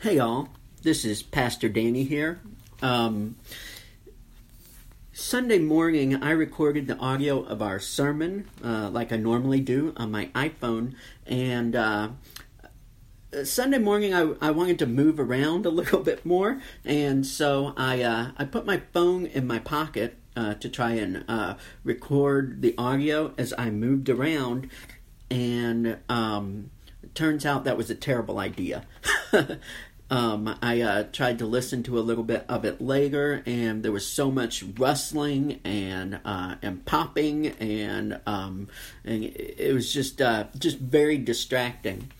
Hey, y'all. This is Pastor Danny here. Um, Sunday morning, I recorded the audio of our sermon uh, like I normally do on my iPhone. And uh, Sunday morning, I, I wanted to move around a little bit more. And so I, uh, I put my phone in my pocket uh, to try and uh, record the audio as I moved around. And um, turns out that was a terrible idea. Um, I uh, tried to listen to a little bit of it later, and there was so much rustling and uh, and popping, and, um, and it was just uh, just very distracting.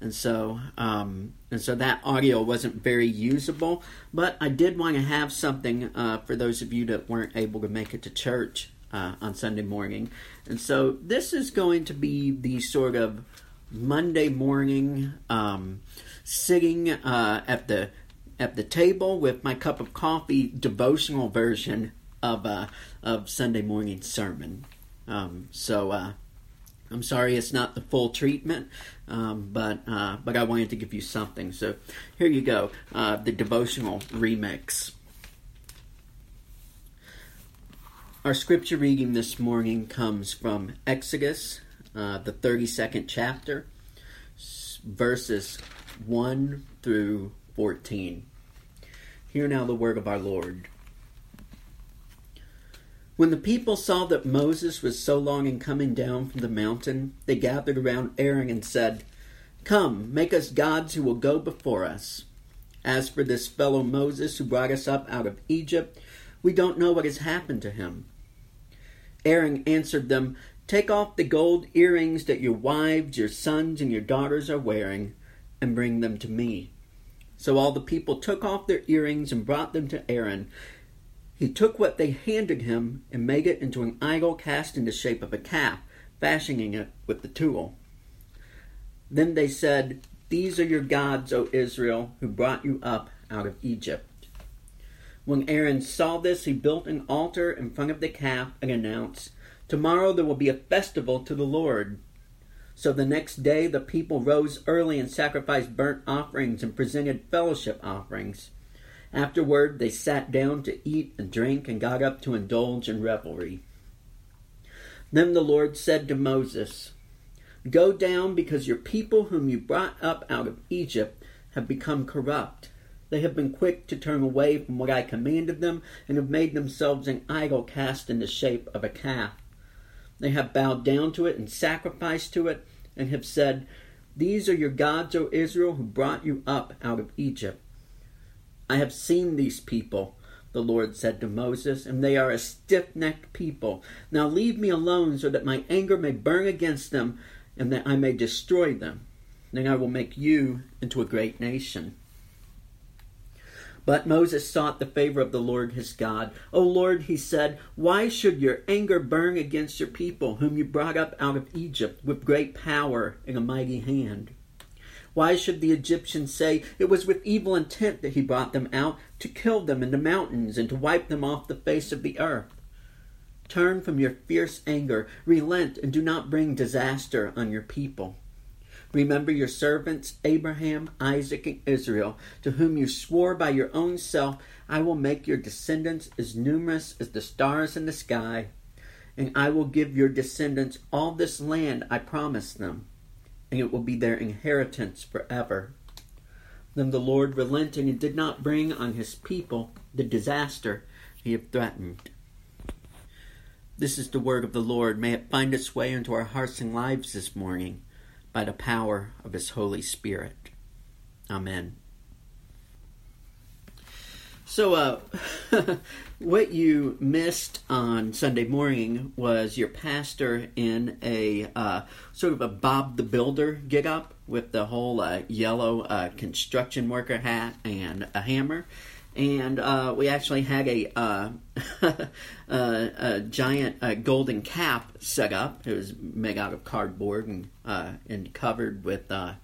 And so um, and so that audio wasn't very usable. But I did want to have something uh, for those of you that weren't able to make it to church uh, on Sunday morning. And so this is going to be the sort of Monday morning. Um, sitting uh, at the at the table with my cup of coffee, devotional version of uh, of Sunday morning sermon. Um, so uh, I'm sorry it's not the full treatment, um, but uh, but I wanted to give you something. So here you go, uh, the devotional remix. Our scripture reading this morning comes from Exodus, uh, the 32nd chapter, verses 1 through 14. Hear now the word of our Lord. When the people saw that Moses was so long in coming down from the mountain, they gathered around Aaron and said, Come, make us gods who will go before us. As for this fellow Moses who brought us up out of Egypt, we don't know what has happened to him. Aaron answered them, Take off the gold earrings that your wives, your sons, and your daughters are wearing and bring them to me. So all the people took off their earrings and brought them to Aaron. He took what they handed him and made it into an idol cast in the shape of a calf, fashioning it with the tool. Then they said, These are your gods, O Israel, who brought you up out of Egypt. When Aaron saw this, he built an altar in front of the calf and announced, Tomorrow there will be a festival to the Lord. So the next day the people rose early and sacrificed burnt offerings and presented fellowship offerings. Afterward they sat down to eat and drink and got up to indulge in revelry. Then the Lord said to Moses, Go down because your people whom you brought up out of Egypt have become corrupt. They have been quick to turn away from what I commanded them and have made themselves an idol cast in the shape of a calf. They have bowed down to it and sacrificed to it, and have said, These are your gods, O Israel, who brought you up out of Egypt. I have seen these people, the Lord said to Moses, and they are a stiff necked people. Now leave me alone so that my anger may burn against them, and that I may destroy them. Then I will make you into a great nation. But Moses sought the favor of the Lord his God. O Lord, he said, why should your anger burn against your people, whom you brought up out of Egypt with great power and a mighty hand? Why should the Egyptians say it was with evil intent that he brought them out to kill them in the mountains and to wipe them off the face of the earth? Turn from your fierce anger, relent, and do not bring disaster on your people. Remember your servants, Abraham, Isaac, and Israel, to whom you swore by your own self, I will make your descendants as numerous as the stars in the sky, and I will give your descendants all this land I promised them, and it will be their inheritance forever. Then the Lord relented and did not bring on his people the disaster he had threatened. This is the word of the Lord. May it find its way into our hearts and lives this morning by the power of His Holy Spirit. Amen. So, uh, what you missed on Sunday morning was your pastor in a uh, sort of a Bob the Builder get up with the whole uh, yellow uh, construction worker hat and a hammer and uh, we actually had a, uh, a, a, giant golden cap set up. It was made out of cardboard and uh, and covered with uh,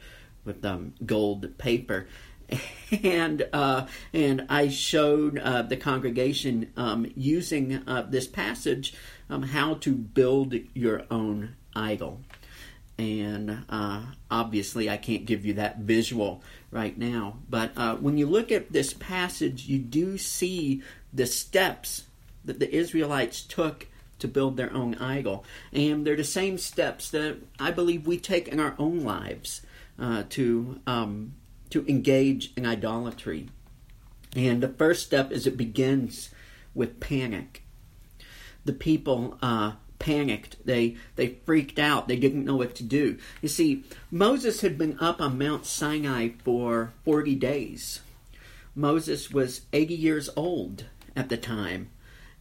with um, gold paper. And uh, and I showed the congregation um, using this passage um, how to build your own idol. And uh, obviously, I can't give you that visual right now. But uh, when you look at this passage, you do see the steps that the Israelites took to build their own idol. And they're the same steps that I believe we take in our own lives uh, to, um, to engage in idolatry. And the first step is it begins with panic. The people uh, panicked. They they freaked out. They didn't know what to do. You see, Moses had been up on Mount Sinai for 40 days. Moses was 80 years old at the time.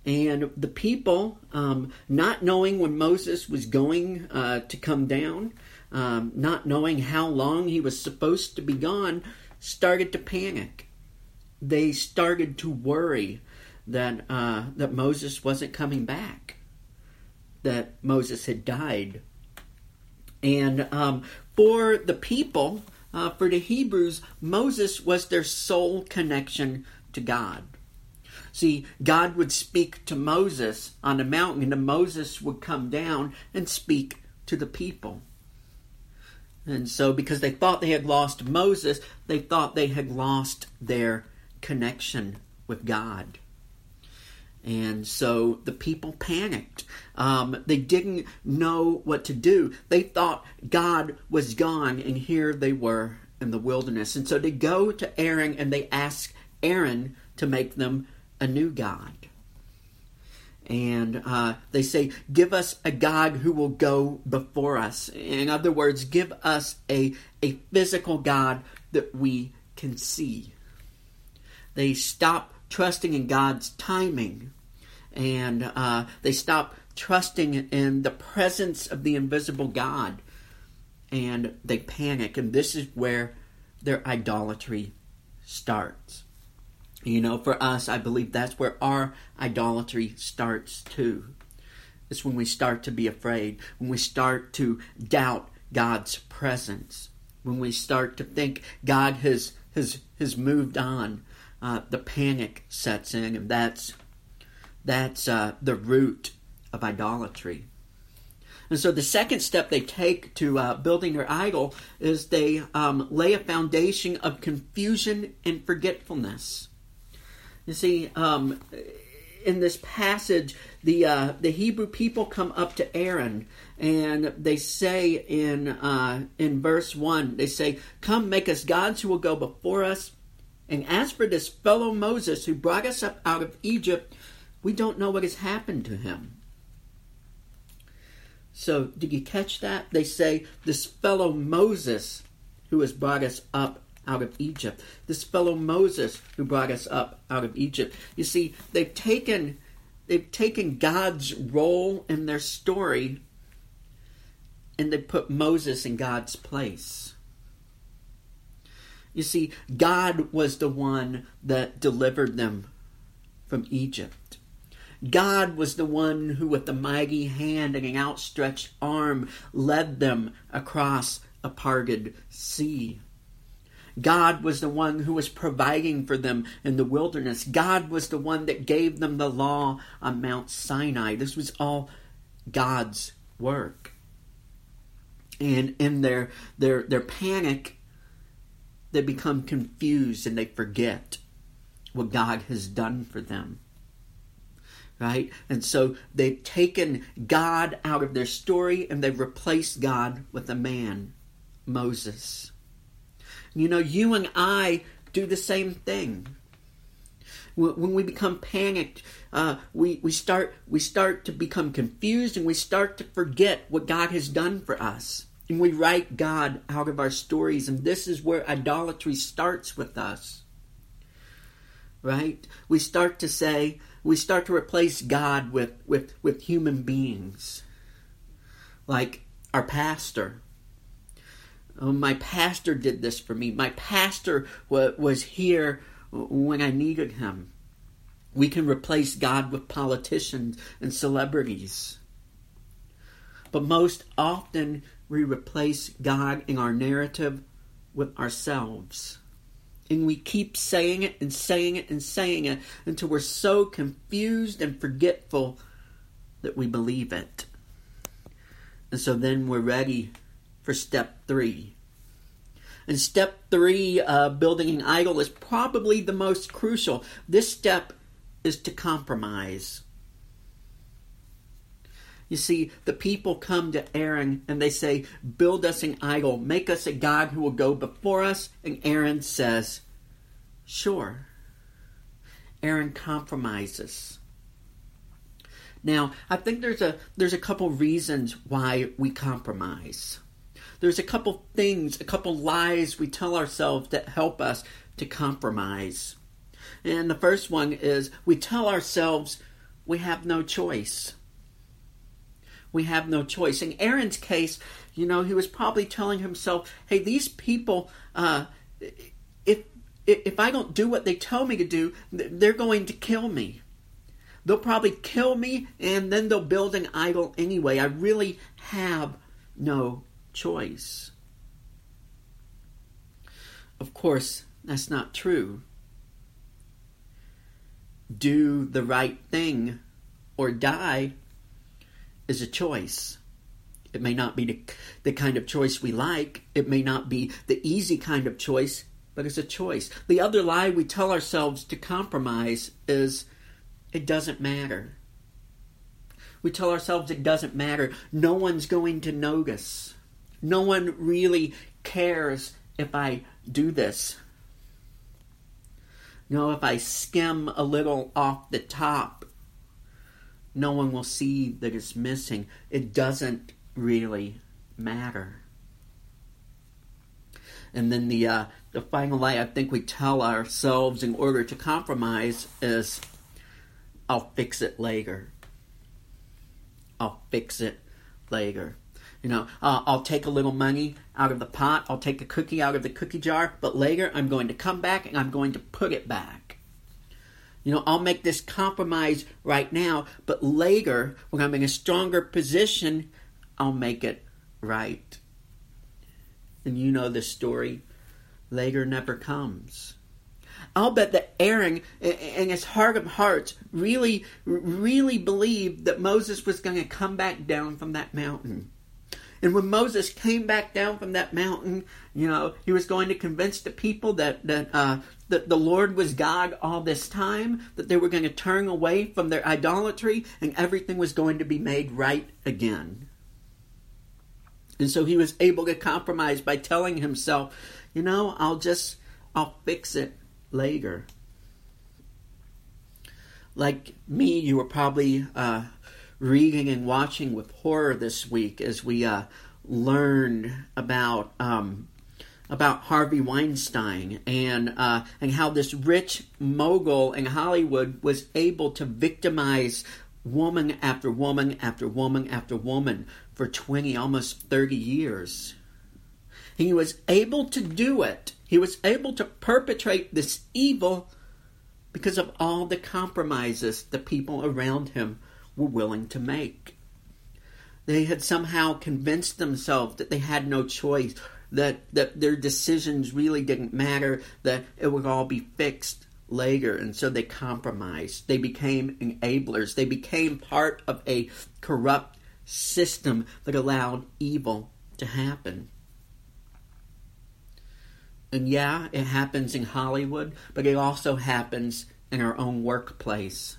And the people, um, not knowing when Moses was going uh, to come down, um, not knowing how long he was supposed to be gone, started to panic. They started to worry that uh, that Moses wasn't coming back, that Moses had died, and um, for the people, uh, for the Hebrews, Moses was their sole connection to God. See, God would speak to Moses on the mountain, and Moses would come down and speak to the people. And so, because they thought they had lost Moses, they thought they had lost their connection with God. And so the people panicked. Um, they didn't know what to do. They thought God was gone, and here they were in the wilderness. And so they go to Aaron and they ask Aaron to make them a new God. And uh, they say, Give us a God who will go before us. In other words, give us a, a physical God that we can see. They stop trusting in God's timing and uh, they stop trusting in the presence of the invisible God and they panic. And this is where their idolatry starts. You know, for us, I believe that's where our idolatry starts too. It's when we start to be afraid, when we start to doubt God's presence, when we start to think God has has has moved on. Uh, the panic sets in, and that's that's uh, the root of idolatry. And so the second step they take to uh, building their idol is they um, lay a foundation of confusion and forgetfulness. You see, um, in this passage, the uh, the Hebrew people come up to Aaron and they say in uh, in verse one, they say, "Come, make us gods who will go before us." And as for this fellow Moses who brought us up out of Egypt, we don't know what has happened to him. So, did you catch that? They say this fellow Moses who has brought us up out of Egypt. This fellow Moses who brought us up out of Egypt. You see, they've taken they've taken God's role in their story and they put Moses in God's place. You see, God was the one that delivered them from Egypt. God was the one who, with a mighty hand and an outstretched arm, led them across a parted sea. God was the one who was providing for them in the wilderness. God was the one that gave them the law on Mount Sinai. This was all God's work. And in their their their panic, they become confused and they forget what God has done for them. Right? And so they've taken God out of their story and they've replaced God with a man, Moses. You know, you and I do the same thing. When we become panicked, uh, we, we, start, we start to become confused and we start to forget what God has done for us. And we write God out of our stories. And this is where idolatry starts with us. Right? We start to say, we start to replace God with, with, with human beings. Like our pastor Oh, my pastor did this for me. My pastor w- was here when I needed him. We can replace God with politicians and celebrities. But most often, we replace God in our narrative with ourselves. And we keep saying it and saying it and saying it until we're so confused and forgetful that we believe it. And so then we're ready for step three. And step three, building an idol, is probably the most crucial. This step is to compromise. You see, the people come to Aaron and they say, Build us an idol, make us a God who will go before us. And Aaron says, Sure. Aaron compromises. Now, I think there's a there's a couple reasons why we compromise. There's a couple things, a couple lies we tell ourselves that help us to compromise. And the first one is we tell ourselves we have no choice. We have no choice. In Aaron's case, you know, he was probably telling himself, "Hey, these people, uh, if if I don't do what they tell me to do, they're going to kill me. They'll probably kill me, and then they'll build an idol anyway. I really have no choice." Of course, that's not true. Do the right thing or die is a choice. It may not be the, the kind of choice we like, it may not be the easy kind of choice, but it's a choice. The other lie we tell ourselves to compromise is it doesn't matter. We tell ourselves it doesn't matter. No one's going to notice. No one really cares if I do this. No, if I skim a little off the top, no one will see that it's missing. It doesn't really matter. And then the uh, the final lie I think we tell ourselves in order to compromise is, "I'll fix it later." I'll fix it later. You know, uh, I'll take a little money out of the pot. I'll take a cookie out of the cookie jar, but later I'm going to come back and I'm going to put it back. You know, I'll make this compromise right now, but later, when I'm in a stronger position, I'll make it right. And you know the story. Later never comes. I'll bet that Aaron, in his heart of hearts, really, really believed that Moses was going to come back down from that mountain. And when Moses came back down from that mountain, you know, he was going to convince the people that that uh, that the Lord was God all this time, that they were going to turn away from their idolatry, and everything was going to be made right again. And so he was able to compromise by telling himself, you know, I'll just I'll fix it later. Like me, you were probably uh, reading and watching with horror this week as we uh, learned about um, about Harvey Weinstein and uh, and how this rich mogul in Hollywood was able to victimize woman after woman after woman after woman for 20 almost 30 years. He was able to do it. He was able to perpetrate this evil because of all the compromises the people around him were willing to make. They had somehow convinced themselves that they had no choice, that, that their decisions really didn't matter, that it would all be fixed later, and so they compromised. They became enablers. They became part of a corrupt system that allowed evil to happen. And yeah, it happens in Hollywood, but it also happens in our own workplace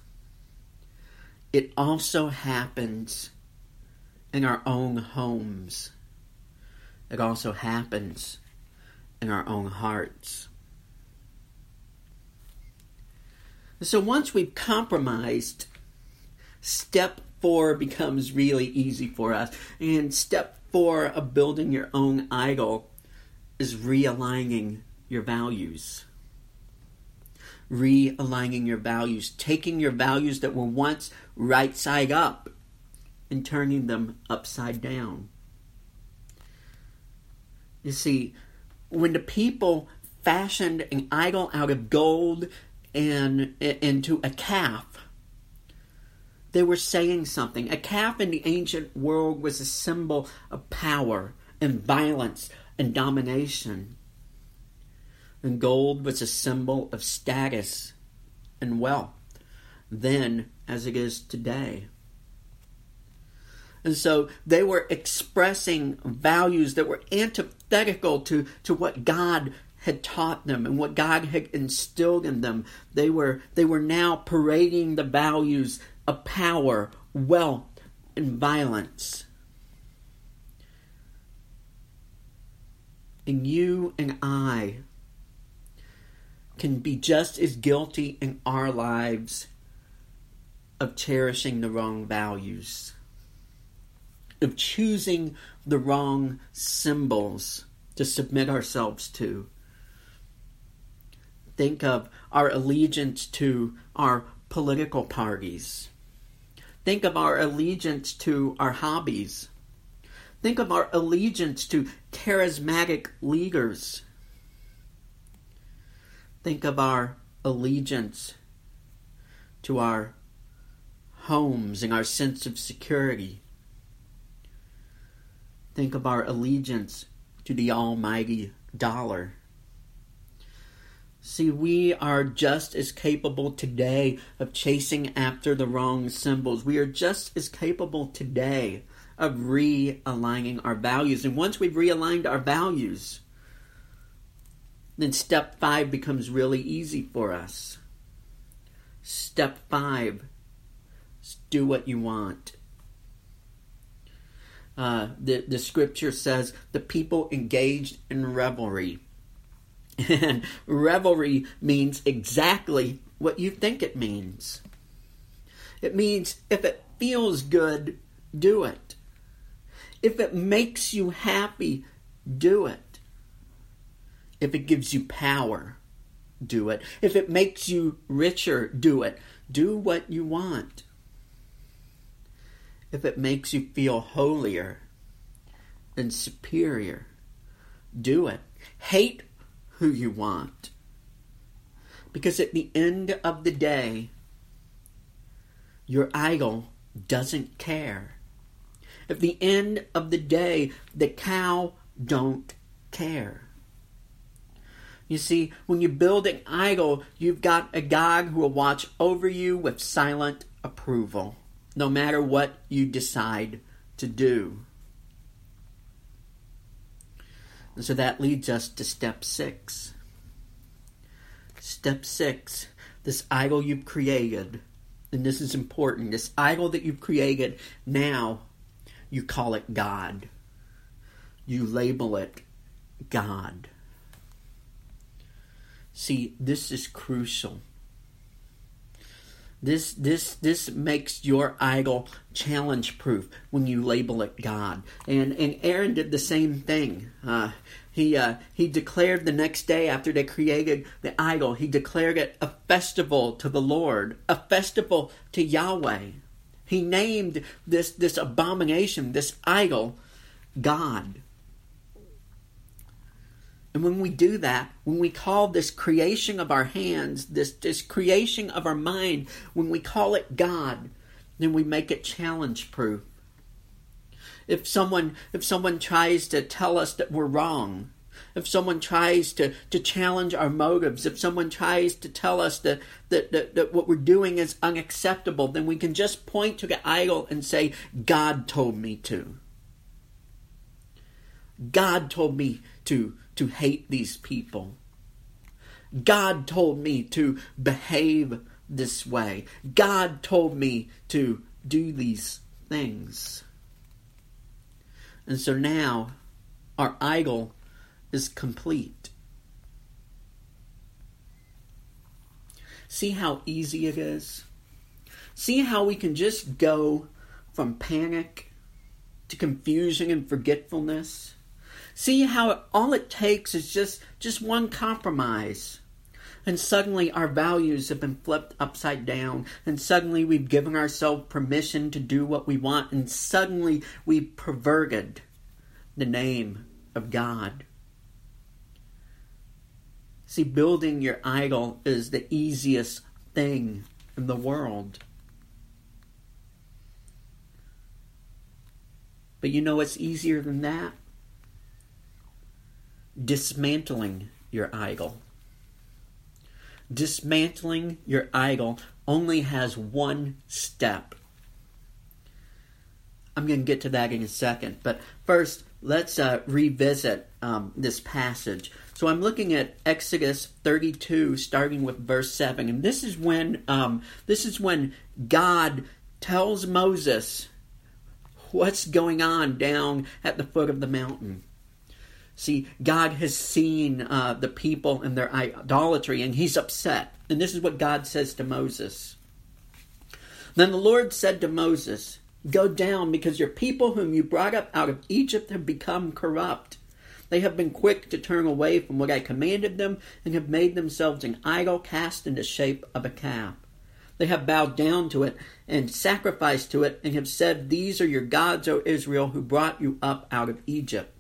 it also happens in our own homes. It also happens in our own hearts. So once we've compromised, step four becomes really easy for us. And step four of building your own idol is realigning your values realigning your values, taking your values that were once right side up and turning them upside down. You see, when the people fashioned an idol out of gold and into a calf, they were saying something. A calf in the ancient world was a symbol of power and violence and domination and gold was a symbol of status and wealth then as it is today. And so they were expressing values that were antithetical to, to what God had taught them and what God had instilled in them. They were they were now parading the values of power, wealth, and violence. And you and I can be just as guilty in our lives of cherishing the wrong values, of choosing the wrong symbols to submit ourselves to. Think of our allegiance to our political parties. Think of our allegiance to our hobbies. Think of our allegiance to charismatic leaders. Think of our allegiance to our homes and our sense of security. Think of our allegiance to the almighty dollar. See, we are just as capable today of chasing after the wrong symbols. We are just as capable today of realigning our values. And once we've realigned our values, then step five becomes really easy for us. Step five do what you want. Uh, the, the scripture says the people engaged in revelry. And revelry means exactly what you think it means. It means if it feels good, do it. If it makes you happy, do it. If it gives you power, do it. If it makes you richer, do it. Do what you want if it makes you feel holier and superior. Do it. Hate who you want. Because at the end of the day, your idol doesn't care. At the end of the day, the cow don't care. You see, when you build an idol, you've got a God who will watch over you with silent approval no matter what you decide to do. And so that leads us to step six. Step six this idol you've created, and this is important this idol that you've created, now you call it God. You label it God. See, this is crucial this this this makes your idol challenge proof when you label it God. And and Aaron did the same thing. Uh, he uh, he declared the next day after they created the idol, he declared it a festival to the Lord, a festival to Yahweh. He named this this abomination, this idol, God. And when we do that, when we call this creation of our hands, this, this creation of our mind, when we call it God, then we make it challenge proof. If someone if someone tries to tell us that we're wrong, if someone tries to, to challenge our motives, if someone tries to tell us that, that, that, that what we're doing is unacceptable, then we can just point to the idol and say, God told me to. God told me to to hate these people. God told me to behave this way. God told me to do these things. And so now our idol is complete. See how easy it is? See how we can just go from panic to confusion and forgetfulness? See how all it takes is just just one compromise. And suddenly our values have been flipped upside down, and suddenly we've given ourselves permission to do what we want, and suddenly we've perverted the name of God. See, building your idol is the easiest thing in the world. But you know what's easier than that? Dismantling your idol. Dismantling your idol only has one step. I'm going to get to that in a second. But first, let's uh, revisit um, this passage. So I'm looking at Exodus 32, starting with verse 7, and this is when um, this is when God tells Moses what's going on down at the foot of the mountain. See, God has seen uh, the people and their idolatry, and he's upset. And this is what God says to Moses. Then the Lord said to Moses, Go down, because your people whom you brought up out of Egypt have become corrupt. They have been quick to turn away from what I commanded them, and have made themselves an idol cast in the shape of a calf. They have bowed down to it and sacrificed to it, and have said, These are your gods, O Israel, who brought you up out of Egypt.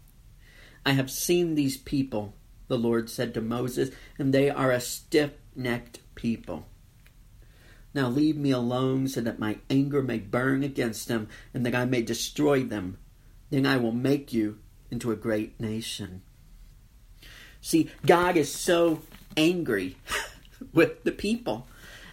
I have seen these people, the Lord said to Moses, and they are a stiff necked people. Now leave me alone so that my anger may burn against them and that I may destroy them. Then I will make you into a great nation. See, God is so angry with the people.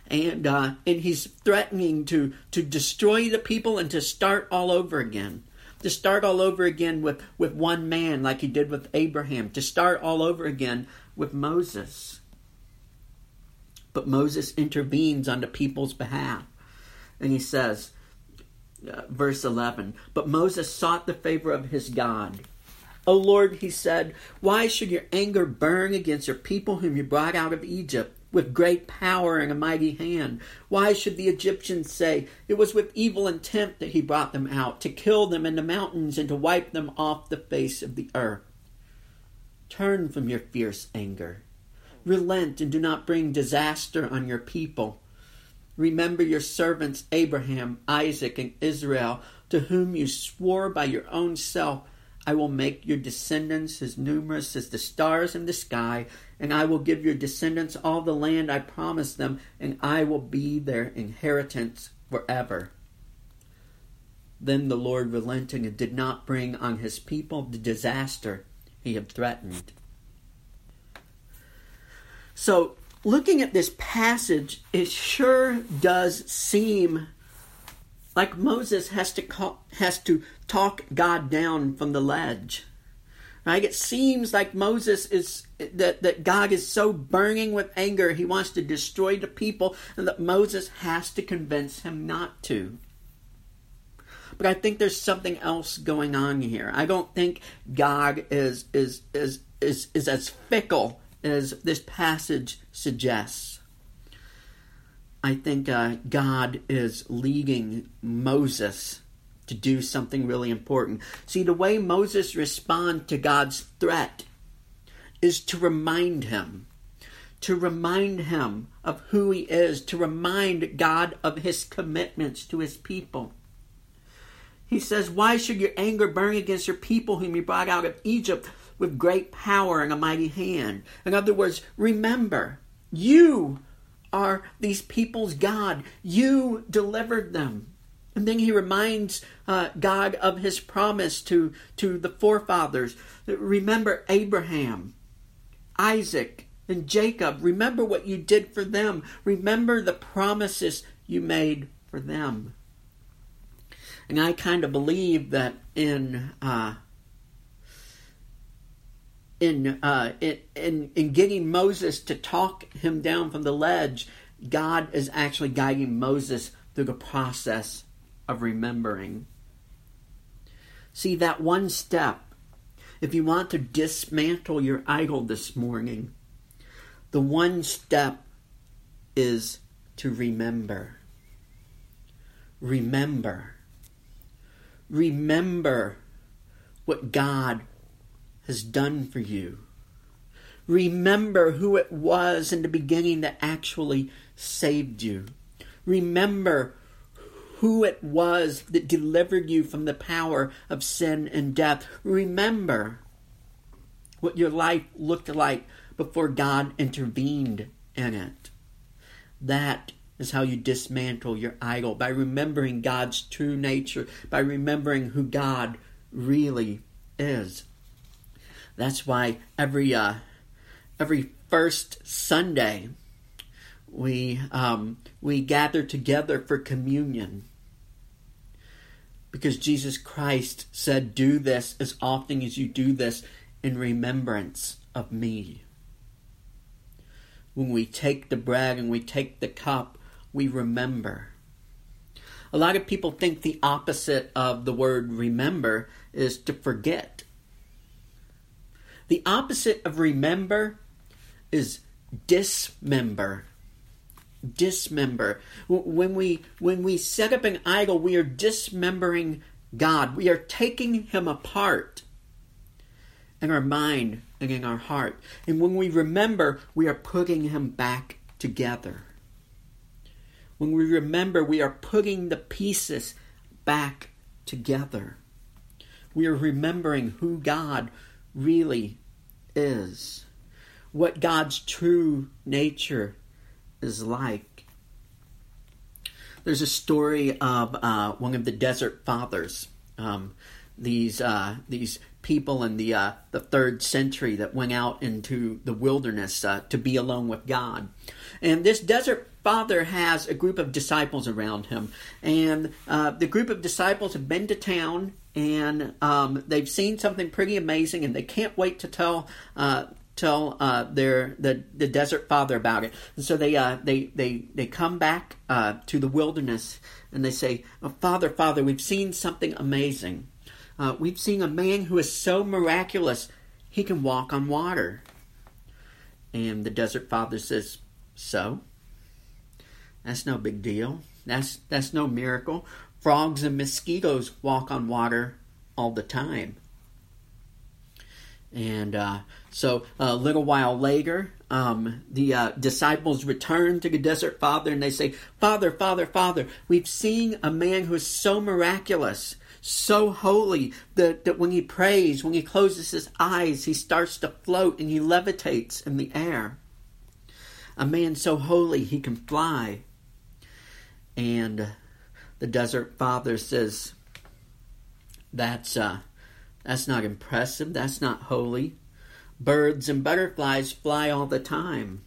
And uh, and he's threatening to to destroy the people and to start all over again to start all over again with, with one man like he did with Abraham, to start all over again with Moses. But Moses intervenes on the people's behalf. And he says, uh, verse 11, But Moses sought the favor of his God. O Lord, he said, why should your anger burn against your people whom you brought out of Egypt? With great power and a mighty hand. Why should the Egyptians say, It was with evil intent that he brought them out, to kill them in the mountains and to wipe them off the face of the earth? Turn from your fierce anger. Relent and do not bring disaster on your people. Remember your servants Abraham, Isaac, and Israel, to whom you swore by your own self I will make your descendants as numerous as the stars in the sky, and I will give your descendants all the land I promised them, and I will be their inheritance forever. Then the Lord relenting and did not bring on his people the disaster he had threatened. So, looking at this passage, it sure does seem like Moses has to call, has to talk God down from the ledge. Right? It seems like Moses is that, that God is so burning with anger, he wants to destroy the people, and that Moses has to convince him not to. But I think there's something else going on here. I don't think God is is is is, is as fickle as this passage suggests. I think uh, God is leading Moses to do something really important. See, the way Moses responds to God's threat is to remind him, to remind him of who he is, to remind God of his commitments to his people. He says, Why should your anger burn against your people whom you brought out of Egypt with great power and a mighty hand? In other words, remember, you are these people's God. You delivered them. And then he reminds uh, God of his promise to, to the forefathers. Remember Abraham, Isaac, and Jacob. Remember what you did for them. Remember the promises you made for them. And I kind of believe that in uh, in, uh, in, in getting Moses to talk him down from the ledge, God is actually guiding Moses through the process of remembering. See, that one step, if you want to dismantle your idol this morning, the one step is to remember. Remember. Remember what God has done for you. Remember who it was in the beginning that actually saved you. Remember who it was that delivered you from the power of sin and death. Remember what your life looked like before God intervened in it. That is how you dismantle your idol by remembering God's true nature, by remembering who God really is. That's why every uh, every first Sunday we um, we gather together for communion. Because Jesus Christ said, Do this as often as you do this in remembrance of me. When we take the bread and we take the cup, we remember. A lot of people think the opposite of the word remember is to forget. The opposite of remember is dismember. Dismember. When we when we set up an idol, we are dismembering God. We are taking him apart in our mind and in our heart. And when we remember, we are putting him back together. When we remember, we are putting the pieces back together. We are remembering who God really is, what God's true nature is like. There's a story of uh, one of the desert fathers. Um, these uh, these people in the uh, the third century that went out into the wilderness uh, to be alone with God, and this desert father has a group of disciples around him, and uh, the group of disciples have been to town and um, they've seen something pretty amazing, and they can't wait to tell uh, tell uh, their the, the desert father about it. And so they uh, they they they come back uh, to the wilderness and they say, oh, "Father, Father, we've seen something amazing. Uh, we've seen a man who is so miraculous he can walk on water." And the desert father says, "So." That's no big deal. That's that's no miracle. Frogs and mosquitoes walk on water all the time. And uh, so a little while later, um, the uh, disciples return to the desert father and they say, Father, Father, Father, we've seen a man who is so miraculous, so holy, that, that when he prays, when he closes his eyes, he starts to float and he levitates in the air. A man so holy he can fly. And the desert father says, That's uh, that's not impressive. That's not holy. Birds and butterflies fly all the time.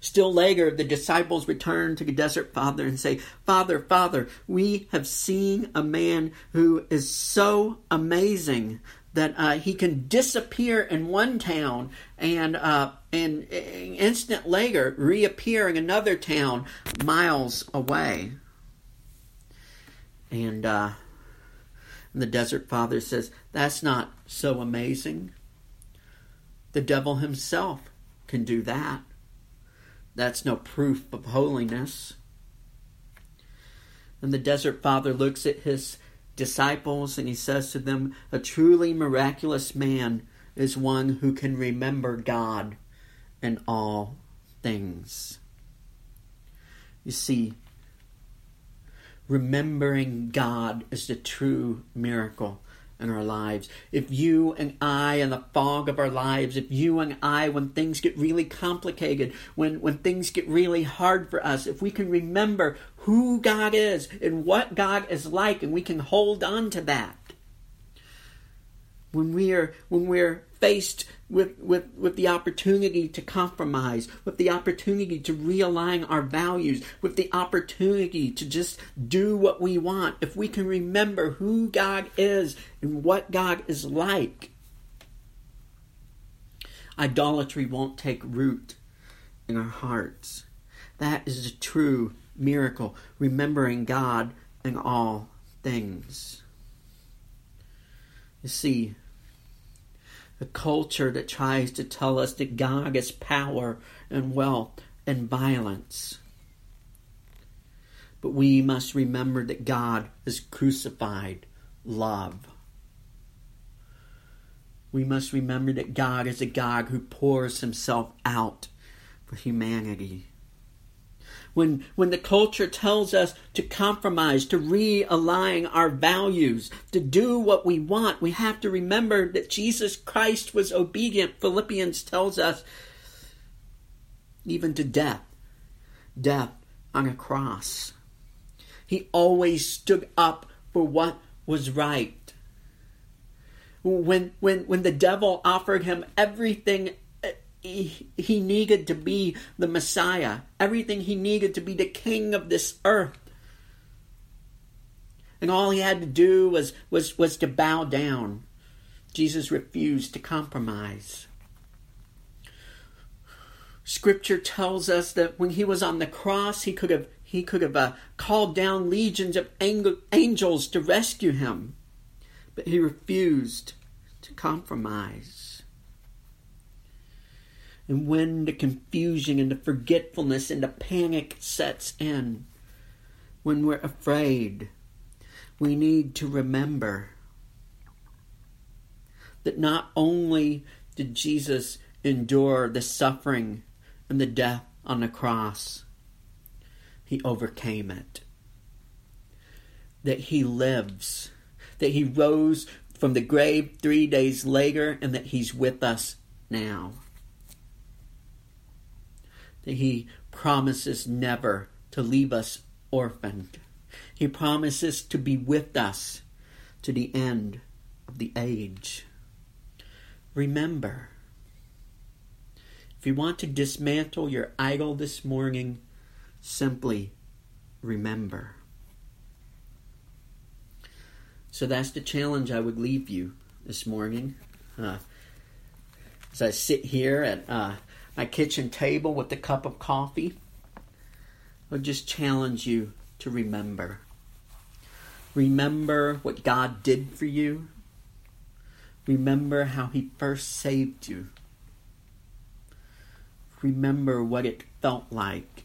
Still later, the disciples return to the desert father and say, Father, Father, we have seen a man who is so amazing that uh, he can disappear in one town and uh, and instant later reappear in another town miles away. And uh, the desert father says, That's not so amazing. The devil himself can do that. That's no proof of holiness. And the desert father looks at his disciples and he says to them, A truly miraculous man is one who can remember God in all things. You see, remembering God is the true miracle in our lives. If you and I, in the fog of our lives, if you and I, when things get really complicated, when, when things get really hard for us, if we can remember who God is and what God is like, and we can hold on to that. When we are when we're faced with, with, with the opportunity to compromise, with the opportunity to realign our values, with the opportunity to just do what we want, if we can remember who God is and what God is like, idolatry won't take root in our hearts. That is a true miracle, remembering God in all things. You see, a culture that tries to tell us that God is power and wealth and violence. But we must remember that God is crucified love. We must remember that God is a God who pours himself out for humanity when, when the culture tells us to compromise, to realign our values, to do what we want, we have to remember that Jesus Christ was obedient. Philippians tells us, even to death, death on a cross. He always stood up for what was right. When, when, when the devil offered him everything he needed to be the Messiah, everything he needed to be the king of this earth. and all he had to do was, was, was to bow down. Jesus refused to compromise. Scripture tells us that when he was on the cross, he could have he could have uh, called down legions of angels to rescue him, but he refused to compromise. And when the confusion and the forgetfulness and the panic sets in, when we're afraid, we need to remember that not only did Jesus endure the suffering and the death on the cross, he overcame it. That he lives, that he rose from the grave three days later, and that he's with us now. That he promises never to leave us orphaned. He promises to be with us to the end of the age. Remember, if you want to dismantle your idol this morning, simply remember. So that's the challenge I would leave you this morning. Uh, as I sit here at uh, my kitchen table with a cup of coffee, I'll just challenge you to remember. Remember what God did for you. Remember how He first saved you. Remember what it felt like.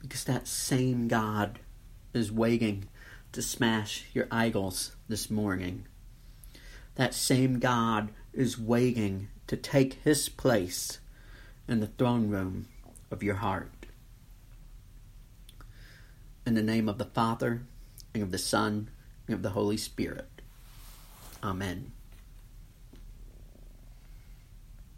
Because that same God is waiting to smash your idols this morning. That same God is waiting to take his place in the throne room of your heart. In the name of the Father, and of the Son, and of the Holy Spirit. Amen.